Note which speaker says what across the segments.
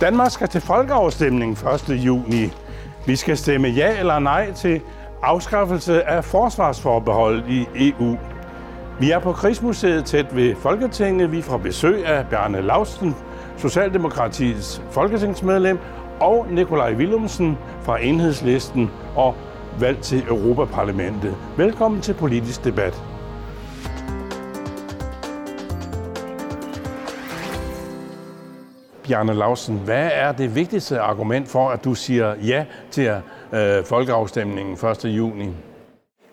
Speaker 1: Danmark skal til folkeafstemning 1. juni. Vi skal stemme ja eller nej til afskaffelse af forsvarsforbehold i EU. Vi er på Krigsmuseet tæt ved Folketinget. Vi får besøg af Bjarne Lausten, Socialdemokratiets folketingsmedlem, og Nikolaj Willumsen fra Enhedslisten og valgt til Europaparlamentet. Velkommen til Politisk Debat. Bjarne Lausen, hvad er det vigtigste argument for, at du siger ja til øh, folkeafstemningen 1. juni?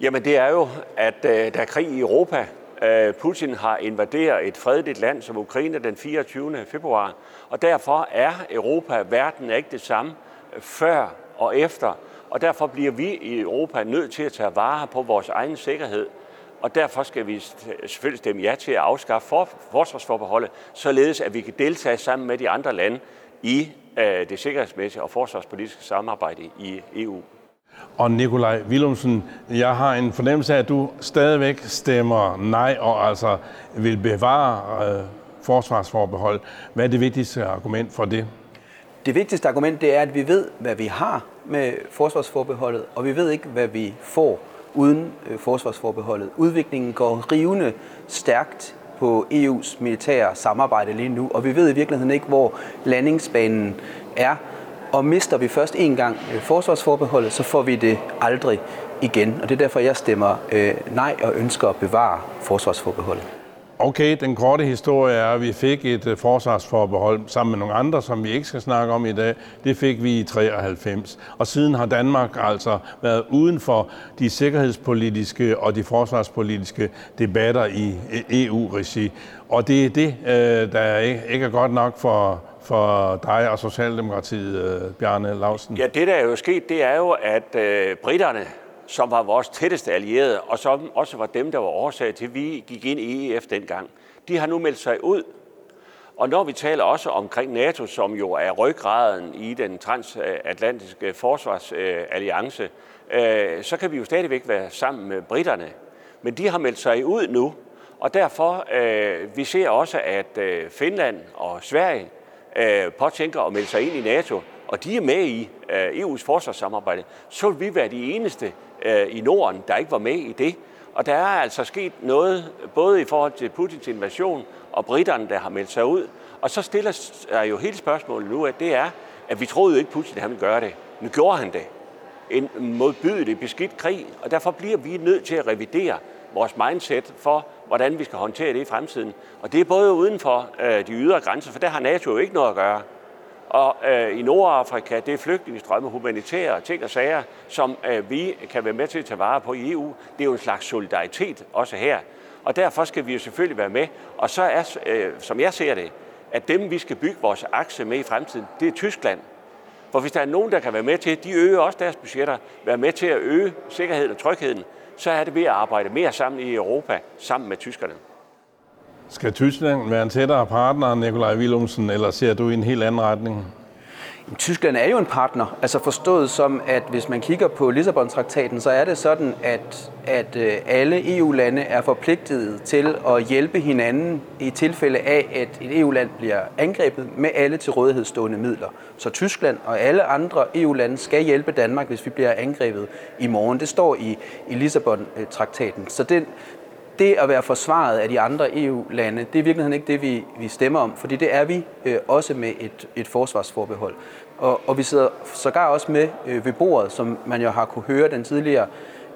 Speaker 2: Jamen det er jo, at øh, der er krig i Europa. Øh, Putin har invaderet et fredeligt land som Ukraine den 24. februar, og derfor er Europa, verden er ikke det samme øh, før og efter, og derfor bliver vi i Europa nødt til at tage vare på vores egen sikkerhed. Og derfor skal vi selvfølgelig stemme ja til at afskaffe for, forsvarsforbeholdet, således at vi kan deltage sammen med de andre lande i øh, det sikkerhedsmæssige og forsvarspolitiske samarbejde i EU.
Speaker 1: Og Nikolaj Willumsen, jeg har en fornemmelse af, at du stadigvæk stemmer nej og altså vil bevare øh, forsvarsforbehold. Hvad er det vigtigste argument for det?
Speaker 3: Det vigtigste argument det er, at vi ved, hvad vi har med forsvarsforbeholdet, og vi ved ikke, hvad vi får uden øh, forsvarsforbeholdet. Udviklingen går rivende stærkt på EU's militære samarbejde lige nu, og vi ved i virkeligheden ikke, hvor landingsbanen er. Og mister vi først en gang øh, forsvarsforbeholdet, så får vi det aldrig igen. Og det er derfor, jeg stemmer øh, nej og ønsker at bevare forsvarsforbeholdet.
Speaker 1: Okay, den korte historie er, at vi fik et øh, forsvarsforbehold sammen med nogle andre, som vi ikke skal snakke om i dag. Det fik vi i 93. Og siden har Danmark altså været uden for de sikkerhedspolitiske og de forsvarspolitiske debatter i EU-regi. Og det er det, øh, der ikke er godt nok for, for dig og Socialdemokratiet, øh, Bjarne Lausen?
Speaker 2: Ja, det der er jo sket, det er jo, at øh, britterne som var vores tætteste allierede, og som også var dem, der var årsag til, at vi gik ind i EF dengang. De har nu meldt sig ud. Og når vi taler også omkring NATO, som jo er ryggraden i den transatlantiske forsvarsalliance, øh, så kan vi jo stadigvæk være sammen med britterne. Men de har meldt sig ud nu, og derfor øh, vi ser også, at øh, Finland og Sverige øh, påtænker at melde sig ind i NATO, og de er med i øh, EU's forsvarssamarbejde, så vil vi være de eneste øh, i Norden, der ikke var med i det. Og der er altså sket noget, både i forhold til Putins invasion og britterne, der har meldt sig ud. Og så stiller sig jo hele spørgsmålet nu, at det er, at vi troede ikke, Putin han ville gøre det. Nu gjorde han det. En modbydelig beskidt krig, og derfor bliver vi nødt til at revidere vores mindset for, hvordan vi skal håndtere det i fremtiden. Og det er både uden for øh, de ydre grænser, for der har NATO jo ikke noget at gøre. Og øh, i Nordafrika, det er flygtningestrømme, humanitære ting og sager, som øh, vi kan være med til at tage vare på i EU. Det er jo en slags solidaritet også her. Og derfor skal vi jo selvfølgelig være med. Og så er, øh, som jeg ser det, at dem, vi skal bygge vores akse med i fremtiden, det er Tyskland. For hvis der er nogen, der kan være med til, de øger også deres budgetter, være med til at øge sikkerheden og trygheden, så er det ved at arbejde mere sammen i Europa, sammen med tyskerne.
Speaker 1: Skal Tyskland være en tættere partner, Nikolaj Willumsen, eller ser du i en helt anden retning?
Speaker 3: Tyskland er jo en partner, altså forstået som, at hvis man kigger på Lissabon-traktaten, så er det sådan, at, at øh, alle EU-lande er forpligtet til at hjælpe hinanden i tilfælde af, at et EU-land bliver angrebet med alle til rådighed stående midler. Så Tyskland og alle andre EU-lande skal hjælpe Danmark, hvis vi bliver angrebet i morgen. Det står i, i Lissabon-traktaten. Så den, det at være forsvaret af de andre EU-lande, det er i virkeligheden ikke det, vi, vi stemmer om, fordi det er vi øh, også med et, et forsvarsforbehold. Og, og vi sidder sågar også med øh, ved bordet, som man jo har kunne høre den tidligere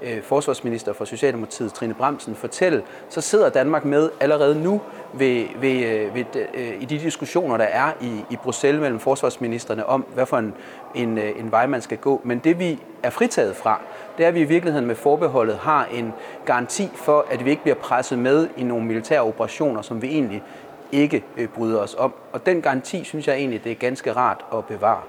Speaker 3: øh, forsvarsminister for Socialdemokratiet, Trine Bremsen, fortælle, så sidder Danmark med allerede nu ved, ved, øh, ved, øh, i de diskussioner, der er i, i Bruxelles mellem forsvarsministerne om, hvad for en, en, øh, en vej man skal gå. Men det vi er fritaget fra, det er, at vi i virkeligheden med forbeholdet har en garanti for, at vi ikke bliver presset med i nogle militære operationer, som vi egentlig ikke øh, bryder os om. Og den garanti synes jeg egentlig, det er ganske rart at bevare.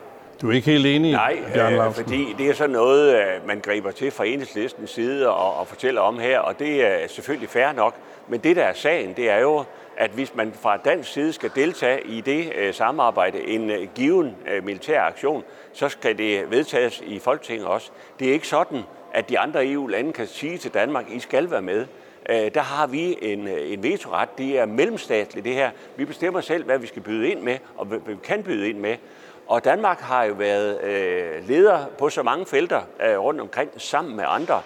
Speaker 1: Du er ikke helt enig,
Speaker 2: Nej, øh, fordi det er så noget, øh, man griber til fra enhedslistens side og, og fortæller om her, og det er selvfølgelig fair nok. Men det, der er sagen, det er jo, at hvis man fra dansk side skal deltage i det øh, samarbejde, en øh, given øh, militær aktion, så skal det vedtages i Folketinget også. Det er ikke sådan, at de andre EU-lande kan sige til Danmark, I skal være med. Øh, der har vi en, en vetoret. Det er mellemstatligt det her. Vi bestemmer selv, hvad vi skal byde ind med, og hvad vi kan byde ind med. Og Danmark har jo været øh, leder på så mange felter øh, rundt omkring sammen med andre.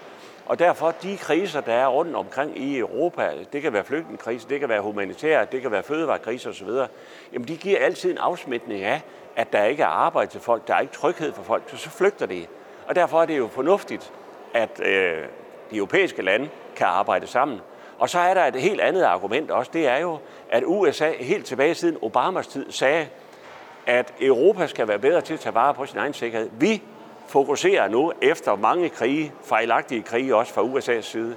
Speaker 2: Og derfor de kriser, der er rundt omkring i Europa, det kan være flygtningekrise, det kan være humanitær, det kan være fødevarekrise osv., jamen de giver altid en afsmitning af, at der ikke er arbejde til folk, der er ikke tryghed for folk, så, så flygter de. Og derfor er det jo fornuftigt, at øh, de europæiske lande kan arbejde sammen. Og så er der et helt andet argument også, det er jo, at USA helt tilbage siden Obamas tid sagde, at Europa skal være bedre til at tage vare på sin egen sikkerhed. Vi fokuserer nu efter mange krige, fejlagtige krige også fra USA's side,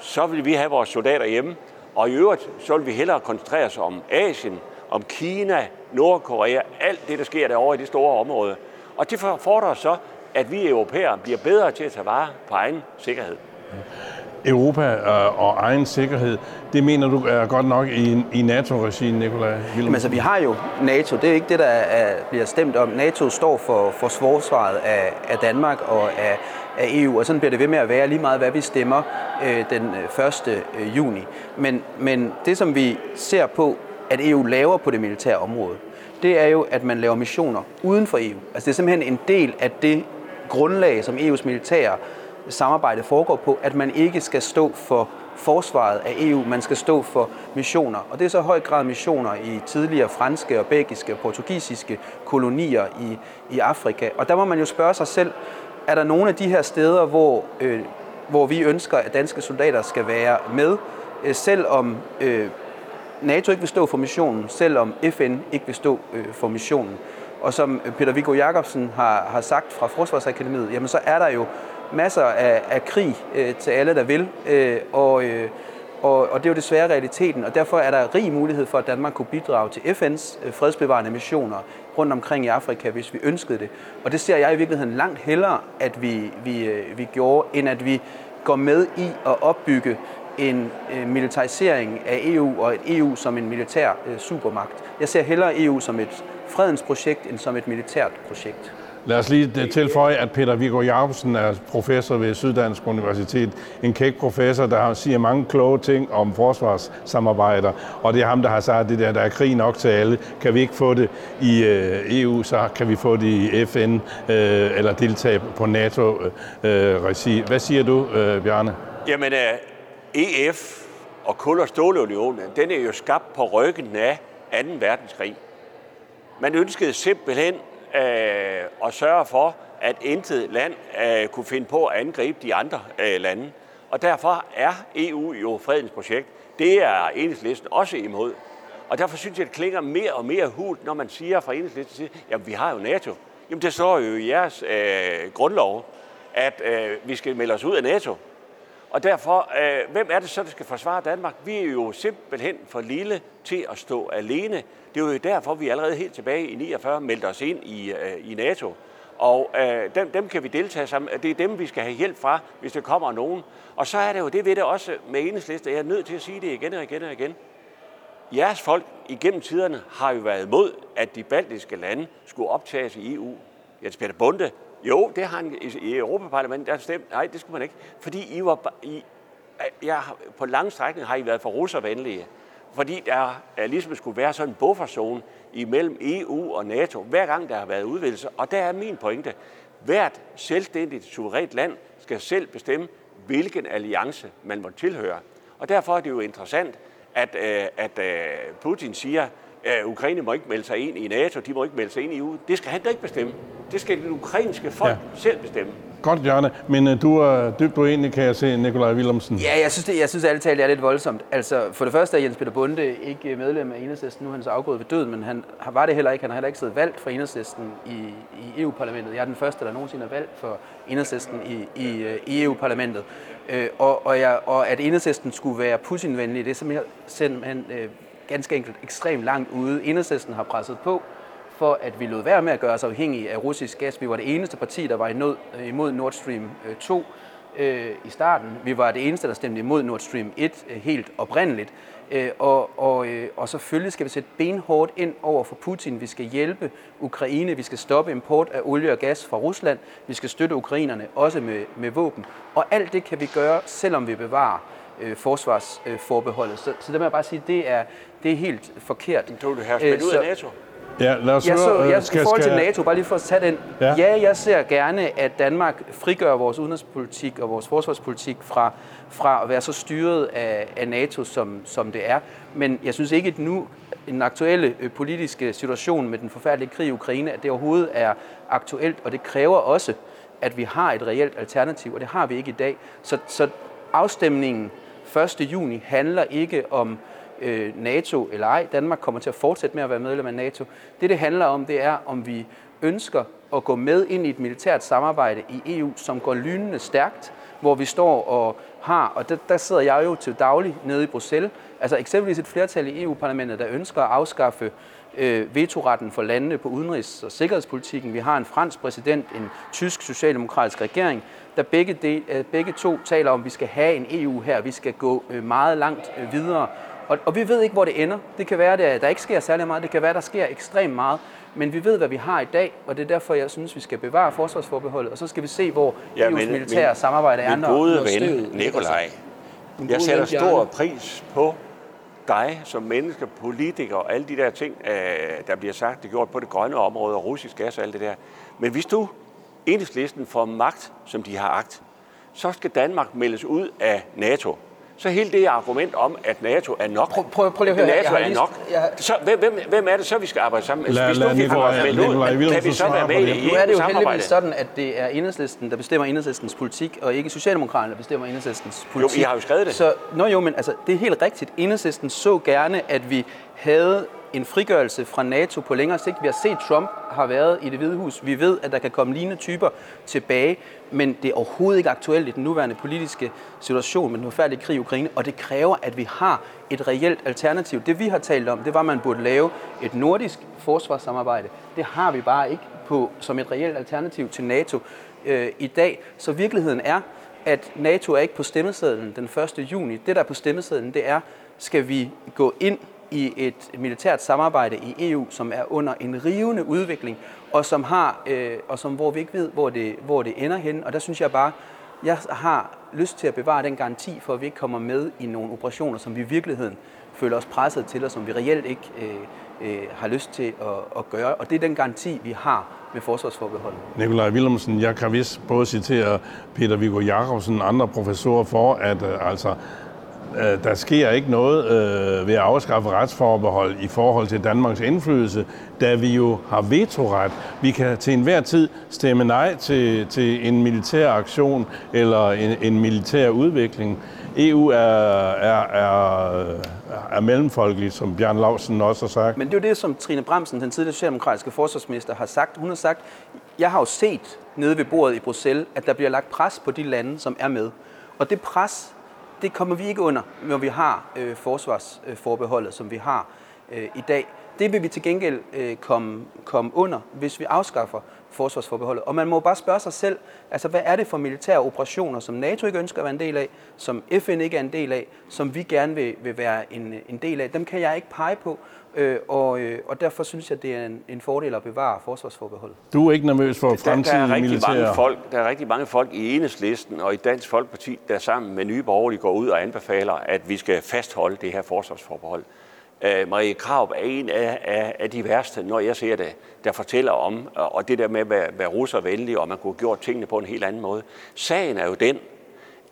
Speaker 2: så vil vi have vores soldater hjemme, og i øvrigt så vil vi hellere koncentrere os om Asien, om Kina, Nordkorea, alt det, der sker derovre i det store område. Og det fordrer så, at vi europæere bliver bedre til at tage vare på egen sikkerhed.
Speaker 1: Europa øh, og egen sikkerhed, det mener du er godt nok i, i NATO-regi, Nikolaj
Speaker 3: Jamen, altså, vi har jo NATO. Det er ikke det, der er, bliver stemt om. NATO står for, for forsvaret af, af Danmark og af, af EU, og sådan bliver det ved med at være lige meget, hvad vi stemmer øh, den øh, 1. Øh, juni. Men, men det, som vi ser på, at EU laver på det militære område, det er jo, at man laver missioner uden for EU. Altså det er simpelthen en del af det grundlag, som EU's militære samarbejde foregår på, at man ikke skal stå for forsvaret af EU, man skal stå for missioner. Og det er så høj grad missioner i tidligere franske og belgiske og portugisiske kolonier i, i Afrika. Og der må man jo spørge sig selv, er der nogle af de her steder, hvor, øh, hvor vi ønsker, at danske soldater skal være med, øh, selvom øh, NATO ikke vil stå for missionen, selvom FN ikke vil stå øh, for missionen. Og som Peter Viggo Jacobsen har, har sagt fra Forsvarsakademiet, jamen så er der jo masser af, af krig øh, til alle, der vil. Øh, og, øh, og, og det er jo desværre realiteten, og derfor er der rig mulighed for, at Danmark kunne bidrage til FN's øh, fredsbevarende missioner rundt omkring i Afrika, hvis vi ønskede det. Og det ser jeg i virkeligheden langt hellere, at vi, vi, øh, vi gjorde, end at vi går med i at opbygge en øh, militarisering af EU og et EU som en militær øh, supermagt. Jeg ser hellere EU som et fredens projekt end som et militært projekt.
Speaker 1: Lad os lige øh, tilføje, at Peter Viggo Jacobsen er professor ved Syddansk Universitet. En kæk professor, der siger mange kloge ting om forsvarssamarbejder. Og det er ham, der har sagt, det der, der er krig nok til alle. Kan vi ikke få det i øh, EU, så kan vi få det i FN øh, eller deltage på NATO-regi. Hvad siger du, Bjarne?
Speaker 2: Jamen, EF og Kul- og Stålunionen, den er jo skabt på ryggen af 2. verdenskrig. Man ønskede simpelthen øh, og sørge for, at intet land øh, kunne finde på at angribe de andre øh, lande. Og derfor er EU jo fredens projekt. Det er enhedslisten også imod. Og derfor synes jeg, det klinger mere og mere hult, når man siger fra enhedslisten side, jamen vi har jo NATO. Jamen det står jo i jeres øh, grundlov, at øh, vi skal melde os ud af NATO. Og derfor, øh, hvem er det så, der skal forsvare Danmark? Vi er jo simpelthen for lille til at stå alene. Det er jo derfor, vi allerede helt tilbage i 49 meldte os ind i, øh, i NATO. Og øh, dem, dem kan vi deltage sammen. Det er dem, vi skal have hjælp fra, hvis der kommer nogen. Og så er det jo det ved det også med enhedsliste. Jeg er nødt til at sige det igen og igen og igen. Jeres folk igennem tiderne har jo været imod, at de baltiske lande skulle optages i EU. Jens Peter Bunde, jo, det har han i, i Europaparlamentet, der stemt. Nej, det skulle man ikke. Fordi I var, I, ja, på lang strækning har I været for russervenlige fordi der er, ligesom skulle være sådan en bufferzone imellem EU og NATO, hver gang der har været udvidelse. Og der er min pointe. Hvert selvstændigt, suverænt land skal selv bestemme, hvilken alliance man må tilhøre. Og derfor er det jo interessant, at, øh, at øh, Putin siger, at Ukraine må ikke melde sig ind i NATO, de må ikke melde sig ind i EU. Det skal han da ikke bestemme. Det skal det ukrainske folk ja. selv bestemme.
Speaker 1: Godt, Jørne. Men uh, du er dybt uenig, kan jeg se, Nikolaj Willemsen.
Speaker 3: Ja, jeg synes, det, jeg synes ærligt talt, er lidt voldsomt. Altså, for det første er Jens Peter Bunde ikke medlem af Enhedslisten. Nu er han så afgået ved døden, men han var det heller ikke. Han har heller ikke siddet valgt for Enhedslisten i, i EU-parlamentet. Jeg er den første, der nogensinde er valgt for Enhedslisten i, i, øh, i EU-parlamentet. Øh, og, og, jeg, og at Enhedslisten skulle være Putin-venlig, det er simpelthen, simpelthen øh, ganske enkelt ekstremt langt ude. Enhedslisten har presset på for, at vi lod være med at gøre os afhængige af russisk gas. Vi var det eneste parti, der var øh, imod Nord Stream øh, 2 øh, i starten. Vi var det eneste, der stemte imod Nord Stream 1 øh, helt oprindeligt. Øh, og, og, øh, og selvfølgelig skal vi sætte benhårdt ind over for Putin. Vi skal hjælpe Ukraine. Vi skal stoppe import af olie og gas fra Rusland. Vi skal støtte ukrainerne også med, med våben. Og alt det kan vi gøre, selvom vi bevarer øh, forsvarsforbeholdet. Så, så der må jeg bare sige, det er, det er helt forkert.
Speaker 2: Men tror du, her spændt ud af NATO?
Speaker 1: Ja, lad os
Speaker 3: jeg så,
Speaker 1: høre, øh,
Speaker 3: jeg,
Speaker 1: skal-
Speaker 3: I forhold til
Speaker 1: skal-
Speaker 3: NATO, bare lige for at tage den.
Speaker 1: Ja.
Speaker 3: Ja. jeg ser gerne, at Danmark frigør vores udenrigspolitik og vores forsvarspolitik fra, fra at være så styret af, af NATO, som, som det er. Men jeg synes ikke, at nu i den aktuelle øh, politiske situation med den forfærdelige krig i Ukraine, at det overhovedet er aktuelt, og det kræver også, at vi har et reelt alternativ, og det har vi ikke i dag. Så, så afstemningen 1. juni handler ikke om øh, NATO eller ej. Danmark kommer til at fortsætte med at være medlem af NATO. Det, det handler om, det er, om vi ønsker at gå med ind i et militært samarbejde i EU, som går lynende stærkt, hvor vi står og har, og der, der sidder jeg jo til daglig nede i Bruxelles, altså eksempelvis et flertal i EU-parlamentet, der ønsker at afskaffe øh, vetoretten for landene på udenrigs- og sikkerhedspolitikken. Vi har en fransk præsident, en tysk socialdemokratisk regering, der begge, de, øh, begge to taler om, at vi skal have en EU her, vi skal gå øh, meget langt øh, videre. Og, og vi ved ikke, hvor det ender. Det kan være, at der ikke sker særlig meget. Det kan være, at der sker ekstremt meget. Men vi ved, hvad vi har i dag, og det er derfor, jeg synes, vi skal bevare forsvarsforbeholdet, og så skal vi se, hvor
Speaker 2: Ja,
Speaker 3: EU's
Speaker 2: men-
Speaker 3: militære
Speaker 2: men-
Speaker 3: samarbejde er.
Speaker 2: Min gode ven, Nikolaj.
Speaker 3: Min
Speaker 2: jeg sætter stor pris på dig som menneske, politiker og alle de der ting, øh, der bliver sagt, det gjort på det grønne område og russisk gas og alt det der. Men hvis du enhedslisten får magt, som de har agt, så skal Danmark meldes ud af NATO. Så hele det argument om, at NATO er nok,
Speaker 3: Prøv- prøv- prøv lige at høre her.
Speaker 2: NATO er
Speaker 3: lige-
Speaker 2: nok,
Speaker 3: jeg
Speaker 2: så hvem, hvem, hvem er det så, vi skal arbejde sammen med?
Speaker 1: Lad-
Speaker 2: Hvis
Speaker 1: lad
Speaker 2: vi ud, kan vi så være med
Speaker 1: det.
Speaker 2: i
Speaker 3: Nu er det jo heldigvis sådan, at det er enhedslisten, der bestemmer enhedslistens politik, og ikke Socialdemokraterne, der bestemmer enhedslistens politik.
Speaker 2: I har jo skrevet det.
Speaker 3: Så, nå jo, men altså, det er helt rigtigt. Enhedslisten så gerne, at vi havde en frigørelse fra NATO på længere sigt. Vi har set, Trump har været i det hvide hus. Vi ved, at der kan komme lignende typer tilbage, men det er overhovedet ikke aktuelt i den nuværende politiske situation med den forfærdelige krig i Ukraine, og det kræver, at vi har et reelt alternativ. Det vi har talt om, det var, at man burde lave et nordisk forsvarssamarbejde. Det har vi bare ikke på, som et reelt alternativ til NATO øh, i dag. Så virkeligheden er, at NATO er ikke på stemmesedlen den 1. juni. Det, der er på stemmesedlen, det er, skal vi gå ind i et militært samarbejde i EU, som er under en rivende udvikling, og som har, øh, og som, hvor vi ikke ved, hvor det, hvor det ender hen. Og der synes jeg bare, jeg har lyst til at bevare den garanti for, at vi ikke kommer med i nogle operationer, som vi i virkeligheden føler os presset til, og som vi reelt ikke øh, øh, har lyst til at, at gøre. Og det er den garanti, vi har med forsvarsforbeholdet.
Speaker 1: Nikolaj Willumsen, jeg kan vist både citere Peter Viggo Jacobsen og andre professorer for, at øh, altså, øh, der sker ikke noget øh, ved at afskaffe retsforbehold i forhold til Danmarks indflydelse, da vi jo har vetoret. Vi kan til enhver tid stemme nej til, til en militær aktion eller en, en militær udvikling. EU er, er, er, er mellemfolkeligt, som Bjørn Lausen også har sagt.
Speaker 3: Men det er jo det, som Trine Bremsen, den tidligere socialdemokratiske forsvarsminister, har sagt. Hun har sagt, jeg har jo set nede ved bordet i Bruxelles, at der bliver lagt pres på de lande, som er med. Og det pres, det kommer vi ikke under, når vi har øh, forsvarsforbeholdet, som vi har øh, i dag. Det vil vi til gengæld øh, komme, komme under, hvis vi afskaffer forsvarsforbeholdet. Og man må bare spørge sig selv, altså hvad er det for militære operationer, som NATO ikke ønsker at være en del af, som FN ikke er en del af, som vi gerne vil, vil være en, en del af. Dem kan jeg ikke pege på, øh, og, øh, og derfor synes jeg, det er en, en fordel at bevare forsvarsforbeholdet.
Speaker 1: Du er ikke nervøs for
Speaker 2: Der, der,
Speaker 1: fremtidige
Speaker 2: er rigtig
Speaker 1: militære...
Speaker 2: mange folk, der er rigtig mange folk i enhedslisten og i Dansk Folkeparti, der sammen med Nye Borgerlige går ud og anbefaler, at vi skal fastholde det her forsvarsforbehold. Uh, Marie Kraup er en af, af, af de værste, når jeg ser det, der fortæller om, øh, og det der med at være, være russervenlig, og man kunne have gjort tingene på en helt anden måde. Sagen er jo den,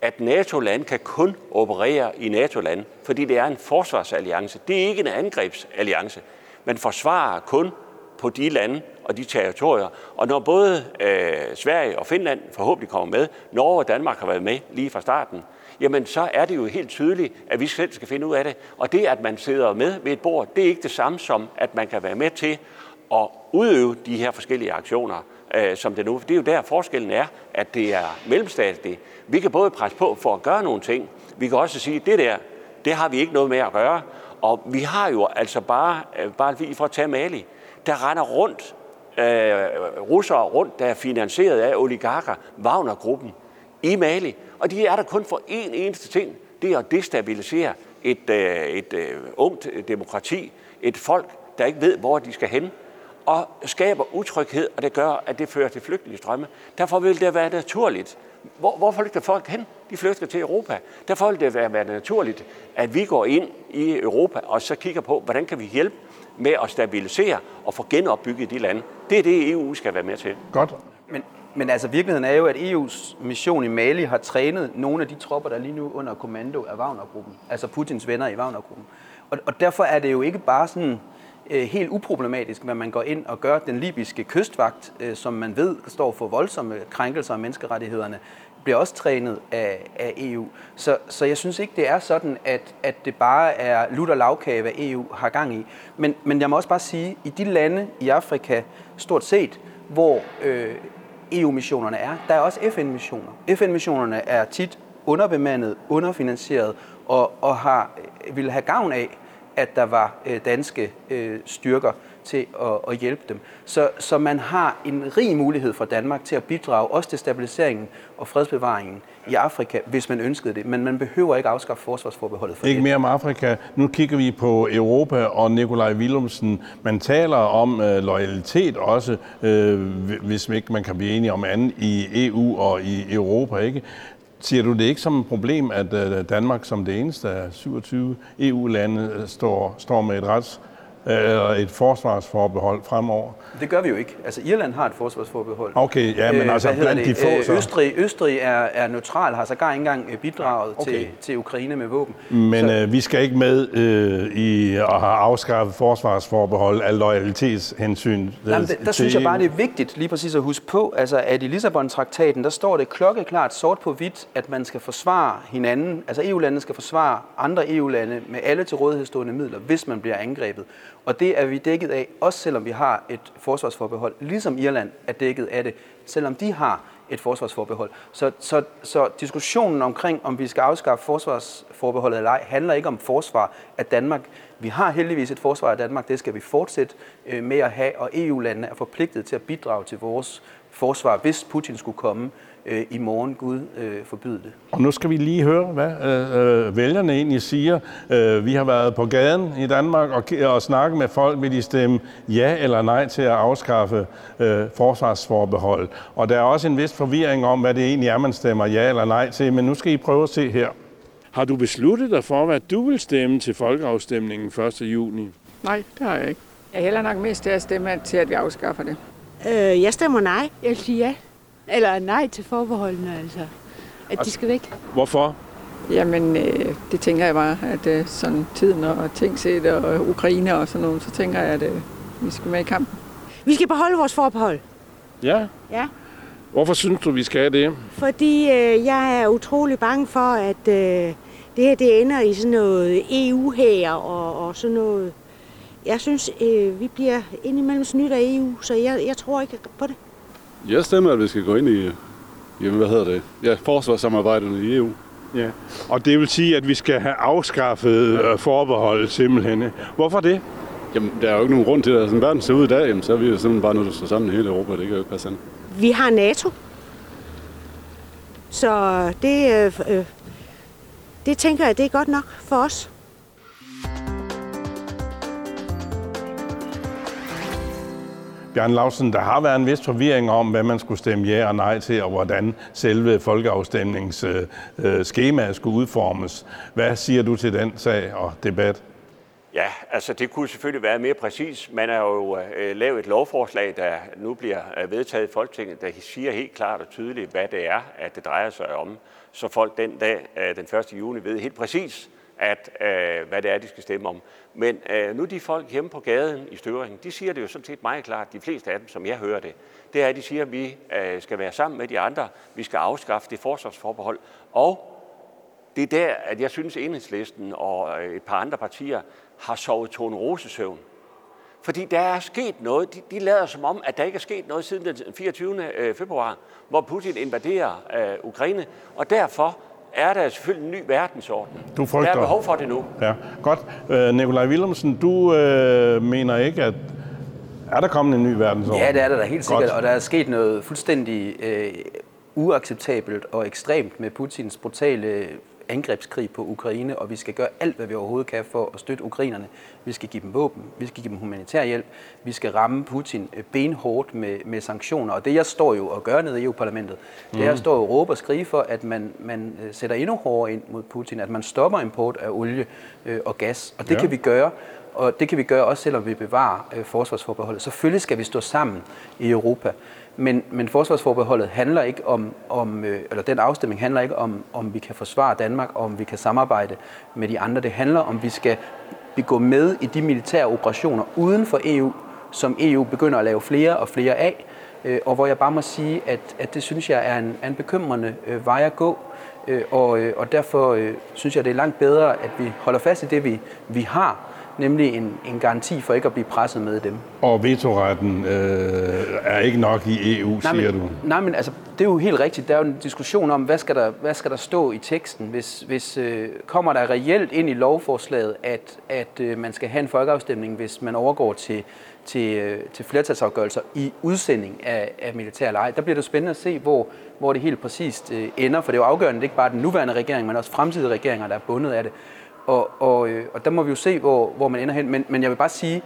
Speaker 2: at NATO-land kan kun operere i NATO-land, fordi det er en forsvarsalliance. Det er ikke en angrebsalliance. Man forsvarer kun på de lande og de territorier. Og når både øh, Sverige og Finland forhåbentlig kommer med, Norge og Danmark har været med lige fra starten, jamen så er det jo helt tydeligt, at vi selv skal finde ud af det. Og det, at man sidder med ved et bord, det er ikke det samme som, at man kan være med til at udøve de her forskellige aktioner, øh, som det nu. Det er jo der forskellen er, at det er mellemstatligt. Vi kan både presse på for at gøre nogle ting, vi kan også sige, at det der, det har vi ikke noget med at gøre. Og vi har jo altså bare, øh, bare lige for at tage Mali, der render rundt, øh, russere rundt, der er finansieret af oligarker, Wagner-gruppen i Mali. Og de er der kun for én eneste ting, det er at destabilisere et, øh, et øh, ungt demokrati, et folk, der ikke ved, hvor de skal hen, og skaber utryghed, og det gør, at det fører til flygtningestrømme. Derfor vil det være naturligt hvor, hvor flygter folk hen? De flygter til Europa. Derfor vil det være, være naturligt, at vi går ind i Europa og så kigger på, hvordan kan vi hjælpe med at stabilisere og få genopbygget de lande. Det er det, EU skal være med til.
Speaker 1: Godt.
Speaker 3: Men, men altså virkeligheden er jo, at EU's mission i Mali har trænet nogle af de tropper, der lige nu under kommando af Wagner-gruppen. Altså Putins venner i Wagner-gruppen. Og, og derfor er det jo ikke bare sådan Øh, helt uproblematisk, hvad man går ind og gør. Den libyske kystvagt, øh, som man ved står for voldsomme krænkelser af menneskerettighederne, bliver også trænet af, af EU. Så, så jeg synes ikke, det er sådan, at, at det bare er lutter lavkage, hvad EU har gang i. Men, men jeg må også bare sige, i de lande i Afrika, stort set, hvor øh, EU-missionerne er, der er også FN-missioner. FN-missionerne er tit underbemandet, underfinansieret og, og har, øh, vil have gavn af, at der var øh, danske øh, styrker til at, at hjælpe dem. Så, så man har en rig mulighed for Danmark til at bidrage også til stabiliseringen og fredsbevaringen i Afrika, hvis man ønskede det. Men man behøver ikke afskaffe forsvarsforbeholdet for
Speaker 1: Ikke
Speaker 3: det.
Speaker 1: mere om Afrika. Nu kigger vi på Europa og Nikolaj Willumsen. Man taler om øh, loyalitet også, øh, hvis ikke man kan blive enige om andet i EU og i Europa. ikke? Ser du det ikke som et problem, at øh, Danmark som det eneste af 27 EU-lande øh, står, står med et rets eller et forsvarsforbehold fremover?
Speaker 3: Det gør vi jo ikke. Altså Irland har et forsvarsforbehold.
Speaker 1: Okay, ja, men
Speaker 3: Øh,
Speaker 1: altså blandt de
Speaker 3: det?
Speaker 1: få,
Speaker 3: Øh,
Speaker 1: så-
Speaker 3: Østrig, Østrig er, er neutral, har sågar ikke engang øh, bidraget
Speaker 1: Okay.
Speaker 3: til, til Ukraine med våben.
Speaker 1: Men øh, vi skal ikke med øh, i at have afskaffet forsvarsforbehold af loyalitetshensyn øh,
Speaker 3: Jamen, der, der synes jeg bare, det er vigtigt lige præcis at huske på, altså, at i Lissabon-traktaten, der står det klokkeklart sort på hvidt, at man skal forsvare hinanden, altså EU-landene skal forsvare andre EU-lande med alle til rådighedsstående midler, hvis man bliver angrebet. Og det er vi dækket af, også selvom vi har et forsvarsforbehold, ligesom Irland er dækket af det, selvom de har et forsvarsforbehold. Så, så, så diskussionen omkring, om vi skal afskaffe forsvarsforbeholdet eller ej, handler ikke om forsvar af Danmark. Vi har heldigvis et forsvar af Danmark, det skal vi fortsætte øh, med at have, og EU-landene er forpligtet til at bidrage til vores forsvar, hvis Putin skulle komme øh, i morgen. Gud øh, forbyde det.
Speaker 1: Og nu skal vi lige høre, hvad øh, øh, vælgerne egentlig siger. Øh, vi har været på gaden i Danmark og, og snakket med folk, vil de stemme ja eller nej til at afskaffe øh, forsvarsforbehold. Og der er også en vis forvirring om, hvad det egentlig er, man stemmer ja eller nej til. Men nu skal I prøve at se her. Har du besluttet dig for, hvad du vil stemme til folkeafstemningen 1. juni?
Speaker 4: Nej, det har jeg ikke. Jeg hælder nok mest til at stemme til, at vi afskaffer det.
Speaker 5: Øh, jeg stemmer nej. Jeg vil sige ja. Eller nej til forbeholdene, altså. At de skal væk.
Speaker 1: Hvorfor?
Speaker 4: Jamen, øh, det tænker jeg bare, at øh, sådan tiden og ting set og Ukraine og sådan noget, så tænker jeg, at øh, vi skal med i kampen.
Speaker 5: Vi skal beholde vores forbehold.
Speaker 1: Ja.
Speaker 5: Ja.
Speaker 1: Hvorfor synes du, vi skal have det?
Speaker 5: Fordi øh, jeg er utrolig bange for, at øh, det her det ender i sådan noget eu her og, og sådan noget. Jeg synes, øh, vi bliver indimellem snydt af EU, så jeg, jeg tror ikke på det.
Speaker 6: Jeg stemmer, at vi skal gå ind i, jamen, hvad hedder det, ja, forsvarssamarbejderne i EU.
Speaker 1: Ja. Og det vil sige, at vi skal have afskaffet øh, forbeholdet simpelthen. Hvorfor det?
Speaker 6: Jamen, der er jo ikke nogen grund til, at sådan verden ser ud i dag, jamen, så er vi jo simpelthen bare nødt til at stå sammen i hele Europa. Det kan jo ikke passe an.
Speaker 5: Vi har NATO. Så det, øh, øh, det tænker jeg, det er godt nok for os.
Speaker 1: Bjørn Lausen, der har været en vis forvirring om, hvad man skulle stemme ja og nej til, og hvordan selve folkeafstemningsskemaet øh, øh, skulle udformes. Hvad siger du til den sag og debat?
Speaker 2: Ja, altså det kunne selvfølgelig være mere præcis. Man har jo øh, lavet et lovforslag, der nu bliver øh, vedtaget i Folketinget, der siger helt klart og tydeligt, hvad det er, at det drejer sig om. Så folk den dag, øh, den 1. juni, ved helt præcis, at, øh, hvad det er, de skal stemme om. Men øh, nu de folk hjemme på gaden i Støvringen, de siger det jo sådan set meget klart, de fleste af dem, som jeg hører det, det er, at de siger, at vi øh, skal være sammen med de andre, vi skal afskaffe det forsvarsforbehold, og det er der, at jeg synes, at Enhedslisten og øh, et par andre partier har sovet Tone Rosesøvn. Fordi der er sket noget. De, de lader som om, at der ikke er sket noget siden den 24. Øh, februar, hvor Putin invaderer øh, Ukraine. Og derfor er der selvfølgelig en ny verdensorden.
Speaker 1: Du frygter-
Speaker 2: Der er behov for det nu.
Speaker 1: Ja, godt. Øh, Nikolaj Willumsen, du øh, mener ikke, at er der kommet en ny verdensorden?
Speaker 3: Ja, det er der da helt sikkert,
Speaker 1: Godt.
Speaker 3: og der er sket noget fuldstændig øh, uacceptabelt og ekstremt med Putins brutale angrebskrig på Ukraine, og vi skal gøre alt, hvad vi overhovedet kan for at støtte ukrainerne. Vi skal give dem våben, vi skal give dem humanitær hjælp, vi skal ramme Putin øh, benhårdt med, med sanktioner. Og det jeg står jo og gør nede i EU-parlamentet, det er, jeg står og råber og skrige for, at man, man øh, sætter endnu hårdere ind mod Putin, at man stopper import af olie øh, og gas. Og det ja. kan vi gøre og det kan vi gøre også selvom vi bevarer øh, forsvarsforbeholdet. Selvfølgelig skal vi stå sammen i Europa, men, men forsvarsforbeholdet handler ikke om, om øh, eller den afstemning handler ikke om, om vi kan forsvare Danmark, og om vi kan samarbejde med de andre. Det handler om, vi skal vi gå med i de militære operationer uden for EU, som EU begynder at lave flere og flere af, øh, og hvor jeg bare må sige, at, at det synes jeg er en, en bekymrende øh, vej at gå, øh, og, øh, og derfor øh, synes jeg, det er langt bedre, at vi holder fast i det, vi, vi har, nemlig en, en garanti for ikke at blive presset med dem.
Speaker 1: Og vetoretten øh, er ikke nok i EU, nej, siger
Speaker 3: men,
Speaker 1: du?
Speaker 3: Nej, men altså, det er jo helt rigtigt. Der er jo en diskussion om, hvad skal der, hvad skal der stå i teksten, hvis, hvis øh, kommer der reelt ind i lovforslaget, at, at øh, man skal have en folkeafstemning, hvis man overgår til, til, øh, til flertalsafgørelser i udsending af, af militær lege. Der bliver det spændende at se, hvor, hvor det helt præcist øh, ender, for det er jo afgørende, det er ikke bare den nuværende regering, men også fremtidige regeringer, der er bundet af det. Og, og, øh, og der må vi jo se, hvor, hvor man ender hen. Men, men jeg vil bare sige,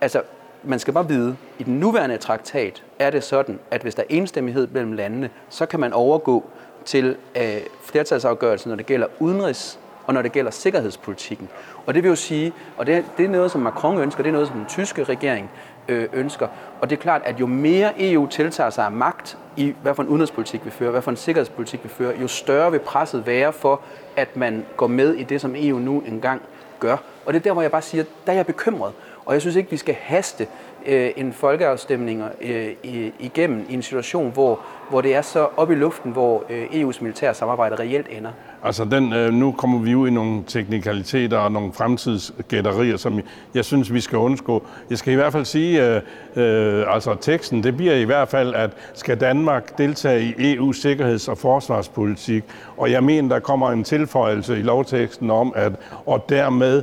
Speaker 3: altså, man skal bare vide, i den nuværende traktat er det sådan, at hvis der er enstemmighed mellem landene, så kan man overgå til øh, flertalsafgørelsen, når det gælder udenrigs- og når det gælder sikkerhedspolitikken. Og det vil jo sige, og det, det er noget, som Macron ønsker, det er noget, som den tyske regering øh, ønsker. Og det er klart, at jo mere EU tiltager sig af magt i, hvad for en udenrigspolitik vi fører, hvad for en sikkerhedspolitik vi fører, jo større vil presset være for, at man går med i det, som EU nu engang gør. Og det er der, hvor jeg bare siger, der er jeg bekymret. Og jeg synes ikke, vi skal haste øh, en folkeafstemning øh, igennem i en situation, hvor, hvor det er så op i luften, hvor øh, EU's militære samarbejde reelt ender.
Speaker 1: Altså den, øh, nu kommer vi ud i nogle teknikaliteter og nogle fremtidsgætterier, som jeg synes, vi skal undgå. Jeg skal i hvert fald sige, øh, øh, altså teksten, det bliver i hvert fald, at skal Danmark deltage i EU's sikkerheds- og forsvarspolitik, og jeg mener, der kommer en tilføjelse i lovteksten om, at og dermed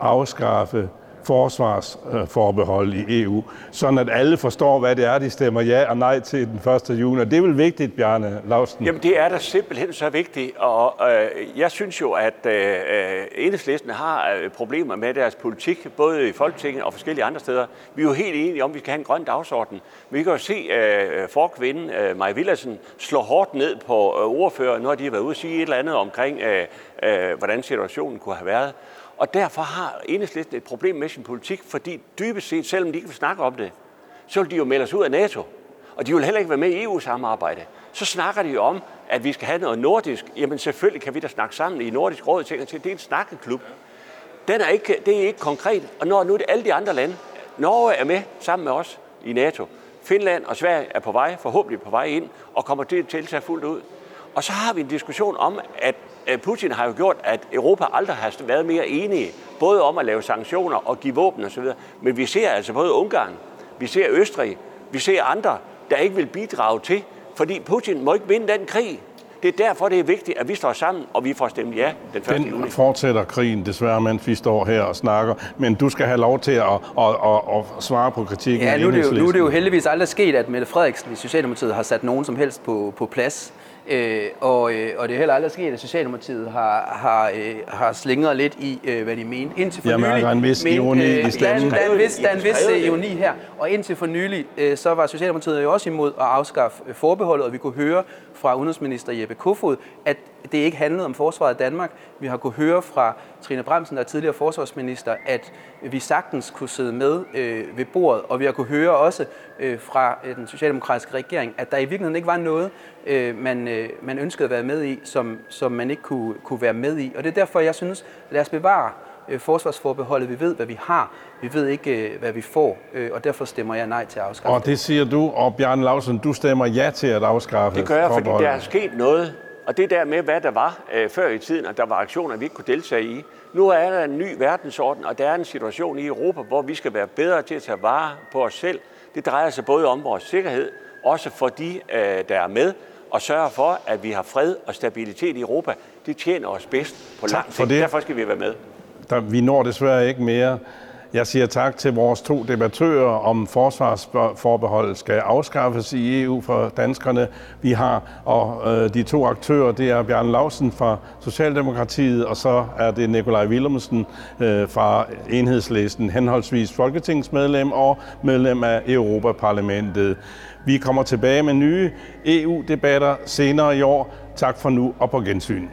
Speaker 1: afskaffe forsvarsforbehold i EU, sådan at alle forstår, hvad det er, de stemmer ja og nej til den 1. juni. Det er vel vigtigt, Bjarne Lausten?
Speaker 2: Jamen, det er da simpelthen så vigtigt, og øh, jeg synes jo, at øh, øh, enhedslisten har øh, problemer med deres politik, både i Folketinget og forskellige andre steder. Vi er jo helt enige om, at vi skal have en grøn dagsorden. Vi kan jo se øh, forkvinden, øh, Maja Villersen, slå hårdt ned på øh, ordfører, når de har været ude og sige et eller andet omkring, øh, øh, hvordan situationen kunne have været. Og derfor har enhedslisten et problem med sin politik, fordi dybest set, selvom de ikke vil snakke om det, så vil de jo melde os ud af NATO. Og de vil heller ikke være med i EU-samarbejde. Så snakker de jo om, at vi skal have noget nordisk. Jamen selvfølgelig kan vi da snakke sammen i Nordisk Råd. Til. Det er en snakkeklub. Den er ikke, det er ikke konkret. Og når nu er det alle de andre lande, Norge er med sammen med os i NATO. Finland og Sverige er på vej, forhåbentlig på vej ind, og kommer til at tiltage fuldt ud. Og så har vi en diskussion om, at Putin har jo gjort, at Europa aldrig har været mere enige, både om at lave sanktioner og give våben osv. Men vi ser altså både Ungarn, vi ser Østrig, vi ser andre, der ikke vil bidrage til, fordi Putin må ikke vinde den krig. Det er derfor, det er vigtigt, at vi står sammen, og vi får stemt ja den 1.
Speaker 1: Den juni. fortsætter krigen desværre, mens vi står her og snakker. Men du skal have lov til at, at, at, at svare på kritikken.
Speaker 3: Ja, nu er, det jo, nu er det jo heldigvis aldrig sket, at Mette Frederiksen i Socialdemokratiet har sat nogen som helst på, på plads. Øh, og, øh, og det er heller aldrig sket, at Socialdemokratiet har, har, øh, har slingret lidt i, øh, hvad de mente. Indtil for
Speaker 1: Jeg
Speaker 3: nylig,
Speaker 1: mærker en vis ironi øh, i
Speaker 3: stemmen. Der, der, er en vis, der er en vis øh, ironi her. Og indtil for nylig, øh, så var Socialdemokratiet jo også imod at afskaffe øh, forbeholdet, og vi kunne høre fra udenrigsminister Jeppe Kofod, at det ikke handlede om forsvaret af Danmark. Vi har kunne høre fra Trine Bremsen, der er tidligere forsvarsminister, at vi sagtens kunne sidde med øh, ved bordet, og vi har kunne høre også øh, fra øh, den socialdemokratiske regering, at der i virkeligheden ikke var noget, øh, man, øh, man ønskede at være med i, som, som man ikke kunne, kunne være med i. Og det er derfor, jeg synes, lad os bevare øh, forsvarsforbeholdet. Vi ved, hvad vi har. Vi ved ikke, øh, hvad vi får, øh, og derfor stemmer jeg nej til at afskaffe
Speaker 1: Og det siger du, og Bjarne Lausen, du stemmer ja til at afskaffe
Speaker 2: Det gør jeg, fordi der er sket noget. Og det der med, hvad der var øh, før i tiden, at der var aktioner, vi ikke kunne deltage i. Nu er der en ny verdensorden, og der er en situation i Europa, hvor vi skal være bedre til at tage vare på os selv. Det drejer sig både om vores sikkerhed, også for de, øh, der er med, og sørge for, at vi har fred og stabilitet i Europa. Det tjener os bedst på lang sigt. Derfor skal vi være med.
Speaker 1: Der, vi når desværre ikke mere. Jeg siger tak til vores to debattører om forsvarsforbeholdet skal afskaffes i EU for danskerne. Vi har og øh, de to aktører, det er Bjørn Lausen fra Socialdemokratiet, og så er det Nikolaj Willemsen øh, fra Enhedslisten, henholdsvis folketingsmedlem og medlem af Europaparlamentet. Vi kommer tilbage med nye EU-debatter senere i år. Tak for nu og på gensyn.